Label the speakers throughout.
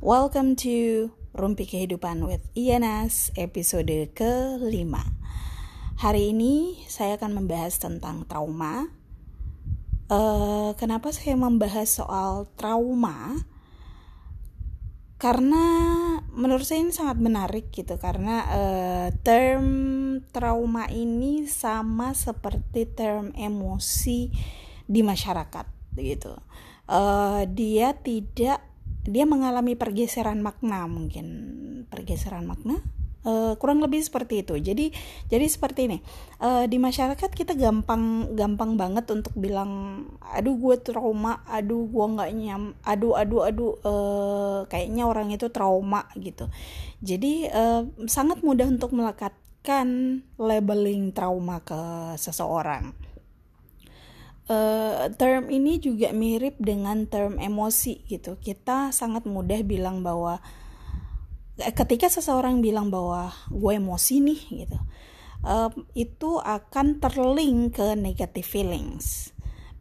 Speaker 1: Welcome to Rumpi Kehidupan with Ianas episode kelima. Hari ini saya akan membahas tentang trauma. Uh, kenapa saya membahas soal trauma? Karena menurut saya ini sangat menarik gitu karena uh, term trauma ini sama seperti term emosi di masyarakat gitu. Uh, dia tidak dia mengalami pergeseran makna mungkin. Pergeseran makna? Uh, kurang lebih seperti itu. Jadi jadi seperti ini. Uh, di masyarakat kita gampang gampang banget untuk bilang aduh gue trauma aduh gue nggak nyam aduh aduh aduh uh, kayaknya orang itu trauma gitu. Jadi uh, sangat mudah untuk melekatkan labeling trauma ke seseorang uh, term ini juga mirip dengan term emosi gitu. Kita sangat mudah bilang bahwa eh, ketika seseorang bilang bahwa gue emosi nih gitu, uh, itu akan terlink ke negative feelings.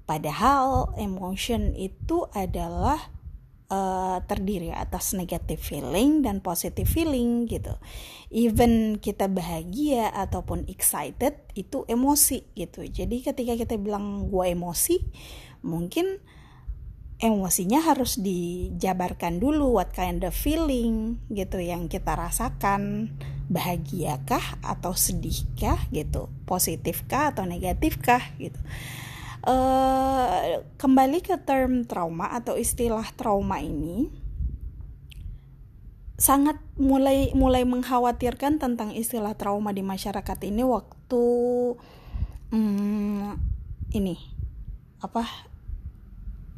Speaker 1: Padahal emotion itu adalah uh, terdiri atas negative feeling dan positive feeling gitu. Even kita bahagia ataupun excited itu emosi gitu. Jadi ketika kita bilang gue emosi, mungkin emosinya harus dijabarkan dulu what kind of feeling gitu yang kita rasakan bahagiakah atau sedihkah gitu positifkah atau negatifkah gitu Uh, kembali ke term trauma atau istilah trauma ini sangat mulai mulai mengkhawatirkan tentang istilah trauma di masyarakat ini waktu hmm, ini apa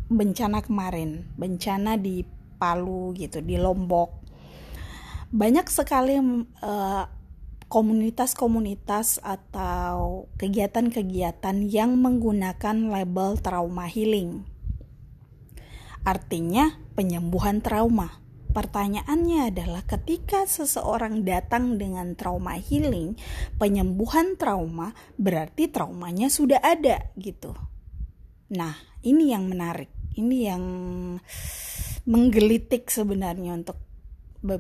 Speaker 1: bencana kemarin bencana di Palu gitu di Lombok. Banyak sekali uh, komunitas-komunitas atau kegiatan-kegiatan yang menggunakan label trauma healing. Artinya, penyembuhan trauma. Pertanyaannya adalah ketika seseorang datang dengan trauma healing, penyembuhan trauma berarti traumanya sudah ada gitu. Nah, ini yang menarik. Ini yang menggelitik sebenarnya untuk be,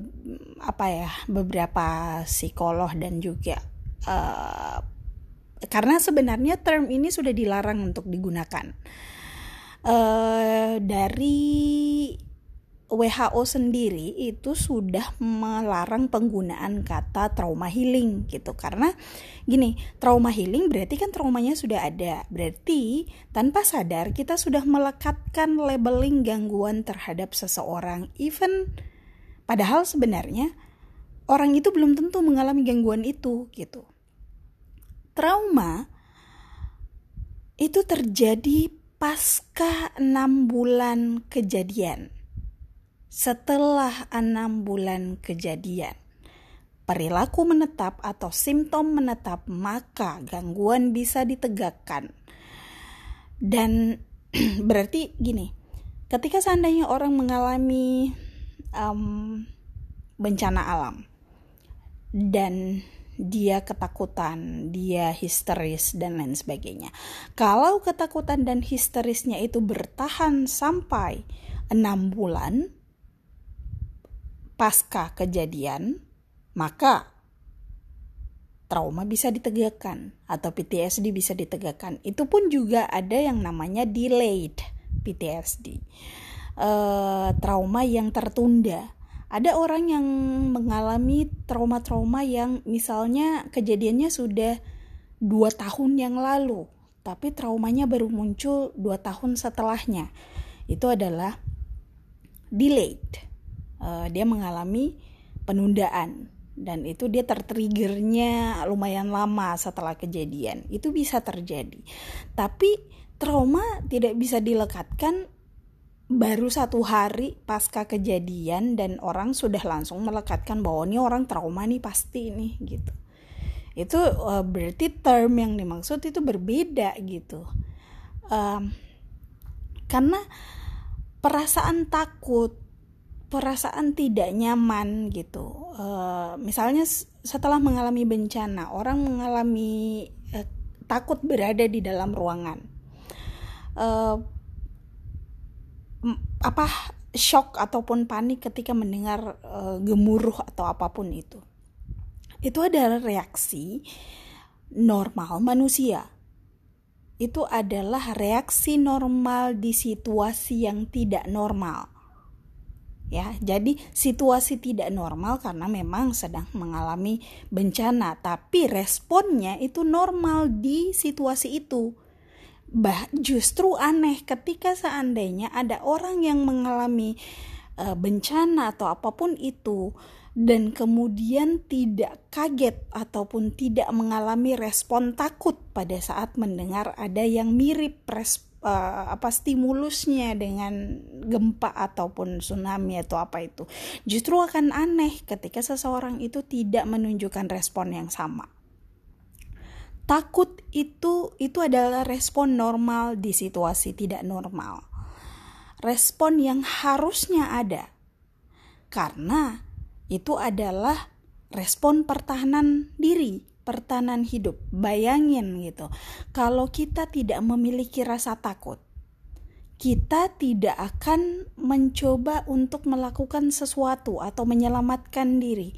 Speaker 1: apa ya beberapa psikolog dan juga uh, karena sebenarnya term ini sudah dilarang untuk digunakan. Uh, dari WHO sendiri itu sudah melarang penggunaan kata trauma healing gitu. Karena gini trauma healing berarti kan traumanya sudah ada. Berarti tanpa sadar kita sudah melekatkan labeling gangguan terhadap seseorang. Even Padahal sebenarnya orang itu belum tentu mengalami gangguan itu gitu. Trauma itu terjadi pasca enam bulan kejadian. Setelah enam bulan kejadian, perilaku menetap atau simptom menetap, maka gangguan bisa ditegakkan. Dan berarti gini, ketika seandainya orang mengalami um, bencana alam dan dia ketakutan, dia histeris dan lain sebagainya. Kalau ketakutan dan histerisnya itu bertahan sampai enam bulan pasca kejadian, maka trauma bisa ditegakkan atau PTSD bisa ditegakkan. Itu pun juga ada yang namanya delayed PTSD uh, trauma yang tertunda. Ada orang yang mengalami trauma-trauma yang misalnya kejadiannya sudah dua tahun yang lalu, tapi traumanya baru muncul dua tahun setelahnya. Itu adalah delayed. Uh, dia mengalami penundaan dan itu dia tertriggernya lumayan lama setelah kejadian. Itu bisa terjadi. Tapi trauma tidak bisa dilekatkan baru satu hari pasca kejadian dan orang sudah langsung melekatkan bahwa ini orang trauma nih pasti nih gitu. Itu uh, berarti term yang dimaksud itu berbeda gitu. Um, karena perasaan takut perasaan tidak nyaman gitu. Uh, misalnya setelah mengalami bencana orang mengalami uh, takut berada di dalam ruangan. Uh, apa shock ataupun panik ketika mendengar uh, gemuruh atau apa pun itu. Itu adalah reaksi normal manusia. Itu adalah reaksi normal di situasi yang tidak normal. Ya, jadi situasi tidak normal karena memang sedang mengalami bencana, tapi responnya itu normal di situasi itu bah justru aneh ketika seandainya ada orang yang mengalami uh, bencana atau apa pun itu dan kemudian tidak kaget ataupun tidak mengalami respon takut pada saat mendengar ada yang mirip res, uh, apa stimulusnya dengan gempa ataupun tsunami atau apa itu justru akan aneh ketika seseorang itu tidak menunjukkan respon yang sama Takut itu itu adalah respon normal di situasi tidak normal. Respon yang harusnya ada. Karena itu adalah respon pertahanan diri, pertahanan hidup. Bayangin gitu. Kalau kita tidak memiliki rasa takut, kita tidak akan mencoba untuk melakukan sesuatu atau menyelamatkan diri.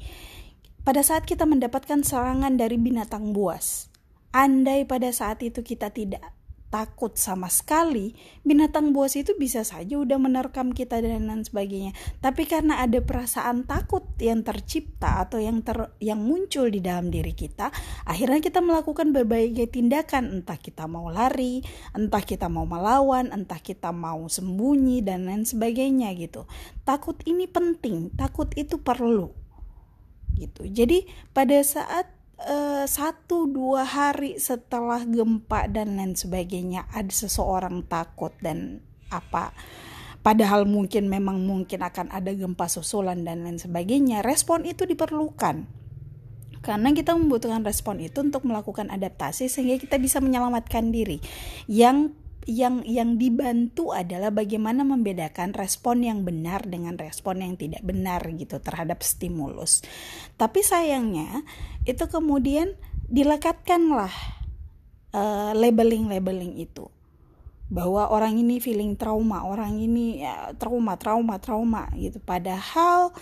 Speaker 1: Pada saat kita mendapatkan serangan dari binatang buas, Andai pada saat itu kita tidak takut sama sekali, binatang buas itu bisa saja udah menerkam kita dan lain sebagainya. Tapi karena ada perasaan takut yang tercipta atau yang ter, yang muncul di dalam diri kita, akhirnya kita melakukan berbagai tindakan, entah kita mau lari, entah kita mau melawan, entah kita mau sembunyi dan lain sebagainya gitu. Takut ini penting, takut itu perlu. Gitu. Jadi pada saat uh, satu dua hari setelah gempa dan lain sebagainya ada seseorang takut dan apa padahal mungkin memang mungkin akan ada gempa susulan dan lain sebagainya respon itu diperlukan. Karena kita membutuhkan respon itu untuk melakukan adaptasi sehingga kita bisa menyelamatkan diri. Yang yang yang dibantu adalah bagaimana membedakan respon yang benar dengan respon yang tidak benar gitu terhadap stimulus. Tapi sayangnya itu kemudian dilekatkanlah uh, labeling-labeling itu bahwa orang ini feeling trauma, orang ini ya, trauma, trauma, trauma gitu. Padahal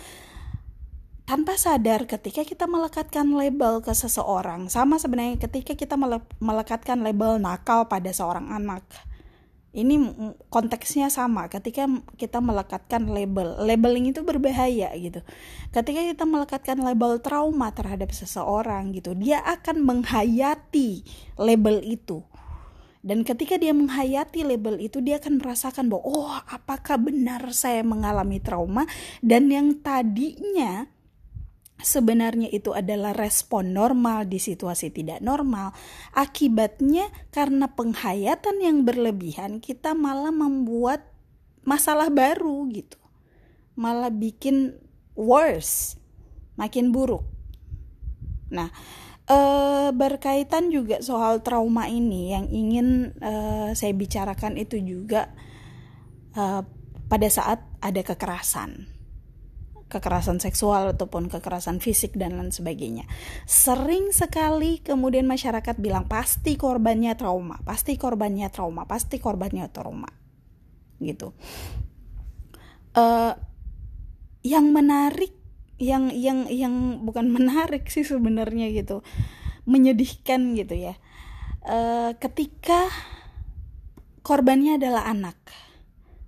Speaker 1: tanpa sadar ketika kita melekatkan label ke seseorang sama sebenarnya ketika kita melekatkan label nakal pada seorang anak ini konteksnya sama. Ketika kita melekatkan label labeling itu berbahaya gitu. Ketika kita melekatkan label trauma terhadap seseorang gitu dia akan menghayati label itu. Dan ketika dia menghayati label itu dia akan merasakan bahwa oh apakah benar saya mengalami trauma? Dan yang tadinya sebenarnya itu adalah respon normal di situasi tidak normal. Akibatnya karena penghayatan yang berlebihan kita malah membuat masalah baru gitu. Malah bikin worse, makin buruk. Nah, e, berkaitan juga soal trauma ini yang ingin e, saya bicarakan itu juga e, pada saat ada kekerasan kekerasan seksual ataupun kekerasan fisik dan lain sebagainya. Sering sekali kemudian masyarakat bilang pasti korbannya trauma, pasti korbannya trauma, pasti korbannya trauma, gitu. Uh, yang menarik, yang yang yang bukan menarik sih sebenarnya gitu, menyedihkan gitu ya. Uh, ketika korbannya adalah anak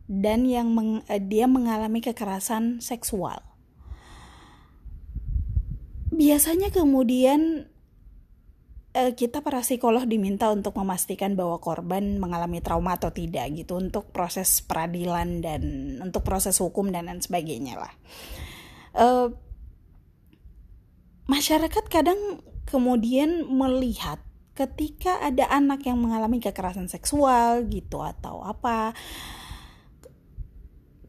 Speaker 1: dan yang meng, uh, dia mengalami kekerasan seksual biasanya kemudian eh, kita para psikolog diminta untuk memastikan bahwa korban mengalami trauma atau tidak gitu untuk proses peradilan dan untuk proses hukum dan lain sebagainya lah. Uh, masyarakat kadang kemudian melihat ketika ada anak yang mengalami kekerasan seksual gitu atau apa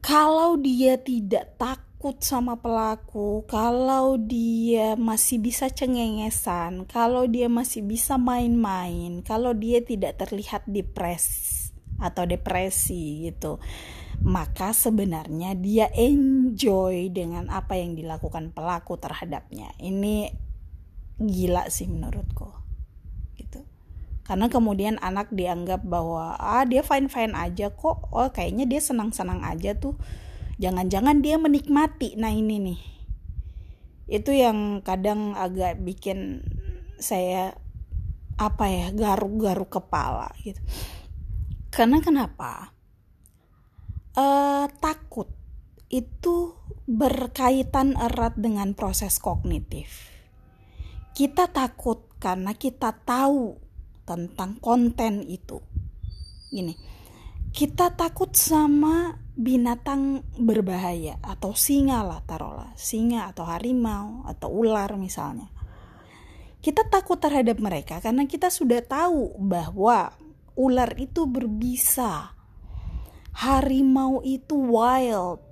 Speaker 1: kalau dia tidak tak takut sama pelaku, kalau dia masih bisa cengengesan, kalau dia masih bisa main-main, kalau dia tidak terlihat depres atau depresi gitu, maka sebenarnya dia enjoy dengan apa yang dilakukan pelaku terhadapnya. Ini gila sih menurutku. Gitu. Karena kemudian anak dianggap bahwa ah dia fine-fine aja kok. Oh, kayaknya dia senang-senang aja tuh jangan-jangan dia menikmati. Nah ini nih. Itu yang kadang agak bikin saya apa ya garuk-garuk kepala gitu. Karena kenapa? Uh, takut itu berkaitan erat dengan proses kognitif. Kita takut karena kita tahu tentang konten itu. Gini kita takut sama binatang berbahaya atau singa lah taruhlah. Singa atau harimau atau ular misalnya. Kita takut terhadap mereka karena kita sudah tahu bahwa ular itu berbisa. Harimau itu wild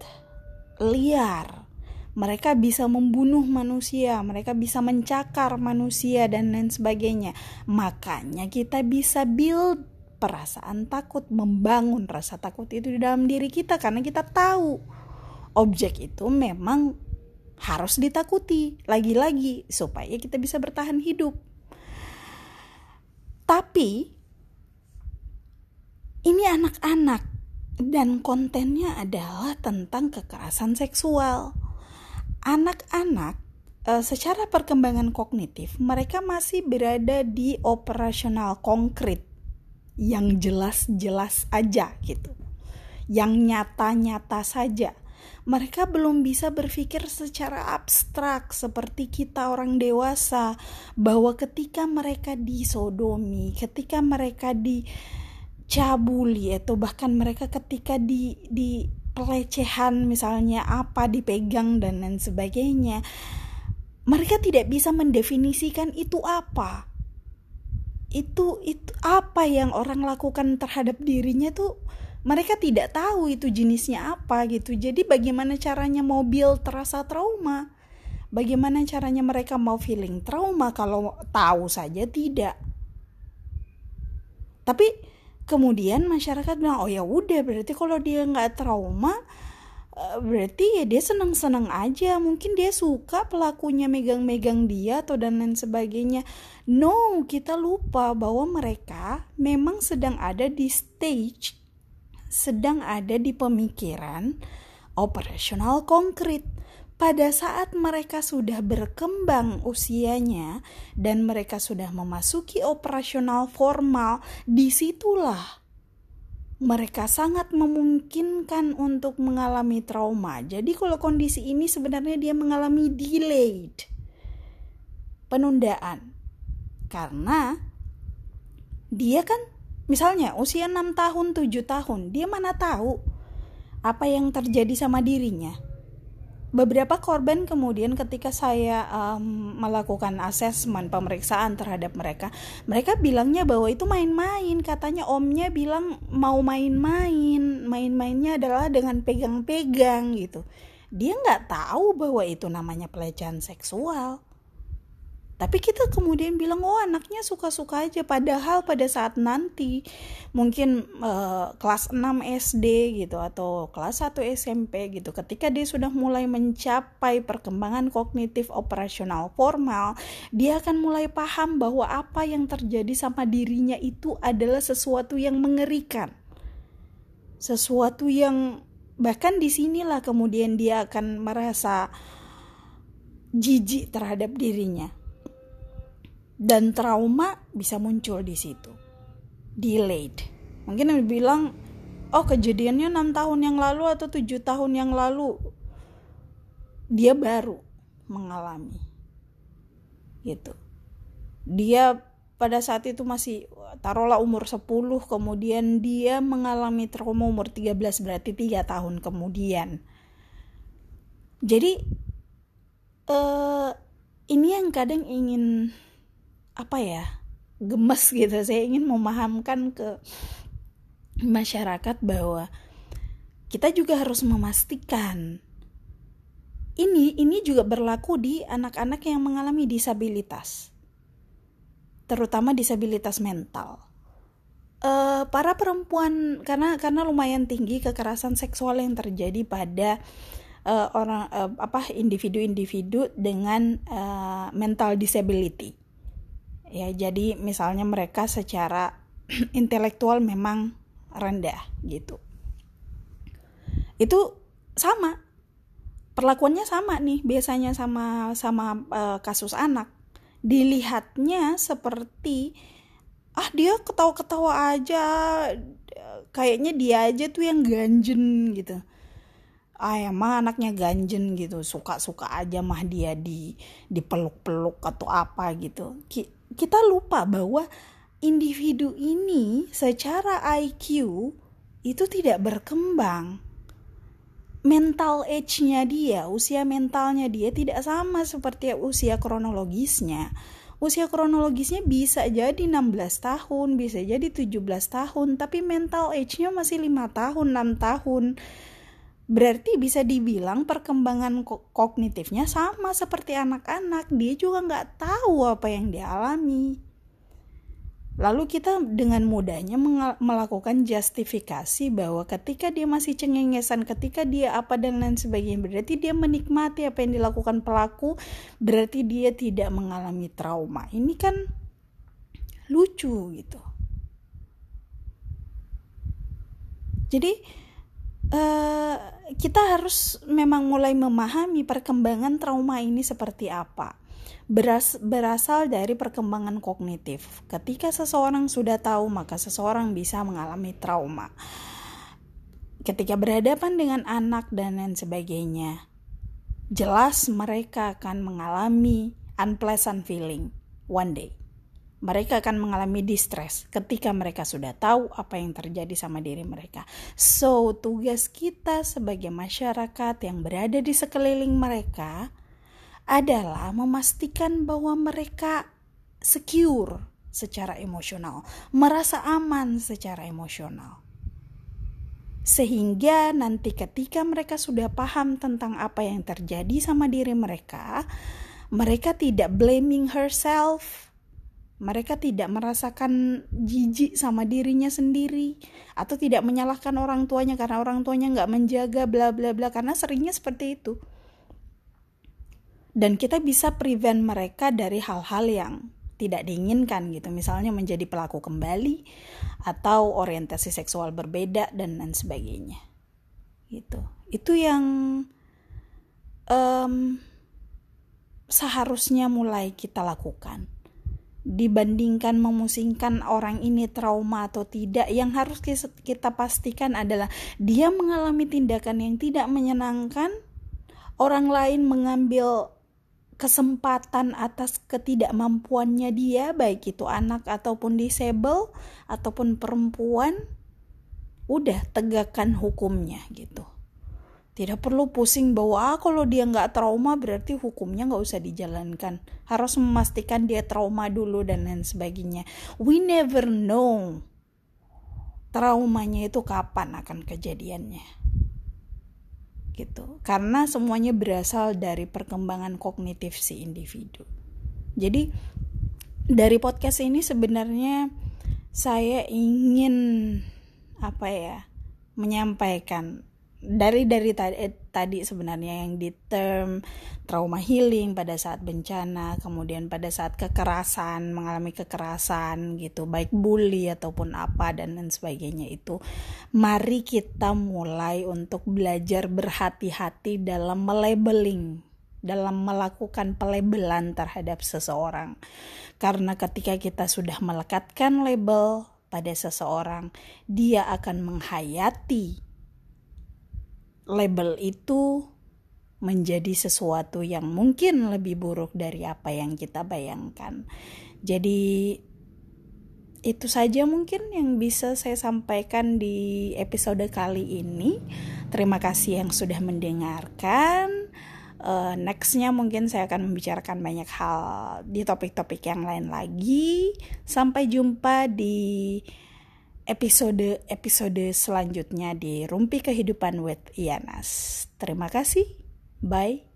Speaker 1: liar. Mereka bisa membunuh manusia mereka bisa mencakar manusia dan lain sebagainya. Makanya kita bisa build perasaan takut, membangun rasa takut itu di dalam diri kita karena kita tahu objek itu memang harus ditakuti lagi-lagi supaya kita bisa bertahan hidup. Tapi ini anak-anak dan kontennya adalah tentang kekerasan seksual. Anak-anak eh, secara perkembangan kognitif mereka masih berada di operasional konkret yang jelas-jelas aja gitu. Yang nyata-nyata saja. Mereka belum bisa berpikir secara abstrak seperti kita orang dewasa bahwa ketika mereka disodomi, ketika mereka dicabuli atau bahkan mereka ketika di di pelecehan misalnya apa dipegang dan lain sebagainya mereka tidak bisa mendefinisikan itu apa itu itu apa yang orang lakukan terhadap dirinya tuh mereka tidak tahu itu jenisnya apa gitu. Jadi bagaimana caranya mobil terasa trauma? Bagaimana caranya mereka mau feeling trauma kalau tahu saja tidak? Tapi kemudian masyarakat bilang oh ya udah berarti kalau dia nggak trauma berarti ya dia senang-senang aja. Mungkin dia suka pelakunya megang-megang dia atau dan lain sebagainya. No kita lupa bahwa mereka memang sedang ada di stage sedang ada di pemikiran operasional konkret. Pada saat mereka sudah berkembang usianya dan mereka sudah memasuki operasional formal di situlah mereka sangat memungkinkan untuk mengalami trauma. Jadi kalau kondisi ini sebenarnya dia mengalami delayed penundaan. Karena dia kan misalnya usia 6 tahun, 7 tahun, dia mana tahu apa yang terjadi sama dirinya beberapa korban kemudian ketika saya um, melakukan asesmen pemeriksaan terhadap mereka mereka bilangnya bahwa itu main-main. Katanya omnya bilang mau main-main. Main-mainnya adalah dengan pegang-pegang gitu. Dia nggak tahu bahwa itu namanya pelecehan seksual tapi kita kemudian bilang oh anaknya suka-suka aja. Padahal pada saat nanti mungkin uh, kelas 6 SD gitu atau kelas 1 SMP gitu ketika dia sudah mulai mencapai perkembangan kognitif operasional formal dia akan mulai paham bahwa apa yang terjadi sama dirinya itu adalah sesuatu yang mengerikan. Sesuatu yang bahkan di sinilah kemudian dia akan merasa jijik terhadap dirinya dan trauma bisa muncul di situ. Delayed. Mungkin yang bilang, oh kejadiannya enam tahun yang lalu atau tujuh tahun yang lalu. Dia baru mengalami. Gitu. Dia pada saat itu masih taruhlah umur 10 kemudian dia mengalami trauma umur 13 berarti tiga tahun kemudian. Jadi eh ini yang kadang ingin apa ya gemes gitu. Saya ingin memahamkan ke masyarakat bahwa kita juga harus memastikan ini ini juga berlaku di anak-anak yang mengalami disabilitas terutama disabilitas mental. Uh, para perempuan karena karena lumayan tinggi kekerasan seksual yang terjadi pada uh, orang uh, apa individu-individu dengan uh, mental disability ya jadi misalnya mereka secara intelektual memang rendah gitu. Itu sama. Perlakuannya sama nih biasanya sama sama uh, kasus anak. Dilihatnya seperti ah dia ketawa-ketawa aja kayaknya dia aja tuh yang ganjen gitu. Ah emang anaknya ganjen gitu. Suka-suka aja mah dia di dipeluk-peluk atau apa gitu kita lupa bahwa individu ini secara IQ itu tidak berkembang mental age-nya dia, usia mentalnya dia tidak sama seperti usia kronologisnya usia kronologisnya bisa jadi 16 tahun, bisa jadi 17 tahun, tapi mental age-nya masih 5 tahun, 6 tahun. Berarti bisa dibilang perkembangan kognitifnya sama seperti anak-anak. Dia juga nggak tahu apa yang dia alami. Lalu kita dengan mudahnya melakukan justifikasi bahwa ketika dia masih cengengesan, ketika dia apa dan lain sebagainya, berarti dia menikmati apa yang dilakukan pelaku, berarti dia tidak mengalami trauma. Ini kan lucu gitu. Jadi uh, kita harus memang mulai memahami perkembangan trauma ini seperti apa beras, berasal dari perkembangan kognitif. Ketika seseorang sudah tahu, maka seseorang bisa mengalami trauma. Ketika berhadapan dengan anak dan lain sebagainya, jelas mereka akan mengalami unpleasant feeling one day. Mereka akan mengalami distress ketika mereka sudah tahu apa yang terjadi sama diri mereka. So, tugas kita sebagai masyarakat yang berada di sekeliling mereka adalah memastikan bahwa mereka secure secara emosional, merasa aman secara emosional. Sehingga nanti ketika mereka sudah paham tentang apa yang terjadi sama diri mereka, mereka tidak blaming herself, mereka tidak merasakan jijik sama dirinya sendiri atau tidak menyalahkan orang tuanya karena orang tuanya nggak menjaga bla bla bla. Karena seringnya seperti itu. Dan kita bisa prevent mereka dari hal-hal yang tidak diinginkan gitu. Misalnya menjadi pelaku kembali atau orientasi seksual berbeda dan lain sebagainya. Gitu. Itu yang um, seharusnya mulai kita lakukan dibandingkan memusingkan orang ini trauma atau tidak yang harus kita pastikan adalah dia mengalami tindakan yang tidak menyenangkan orang lain mengambil kesempatan atas ketidakmampuannya dia baik itu anak ataupun disable ataupun perempuan udah tegakkan hukumnya gitu tidak perlu pusing bahwa ah, kalau dia nggak trauma berarti hukumnya nggak usah dijalankan. Harus memastikan dia trauma dulu dan lain sebagainya. We never know traumanya itu kapan akan kejadiannya. Gitu. Karena semuanya berasal dari perkembangan kognitif si individu. Jadi dari podcast ini sebenarnya saya ingin apa ya menyampaikan dari dari tadi, eh, tadi sebenarnya yang di term trauma healing pada saat bencana, kemudian pada saat kekerasan, mengalami kekerasan gitu, baik bully ataupun apa dan lain sebagainya itu. Mari kita mulai untuk belajar berhati-hati dalam melabeling, dalam melakukan pelabelan terhadap seseorang. Karena ketika kita sudah melekatkan label pada seseorang, dia akan menghayati label itu menjadi sesuatu yang mungkin lebih buruk dari apa yang kita bayangkan. Jadi itu saja mungkin yang bisa saya sampaikan di episode kali ini. Terima kasih yang sudah mendengarkan. Uh, nextnya mungkin saya akan membicarakan banyak hal di topik-topik yang lain lagi. Sampai jumpa di episode-episode selanjutnya di Rumpi Kehidupan with Ianas. Terima kasih. Bye.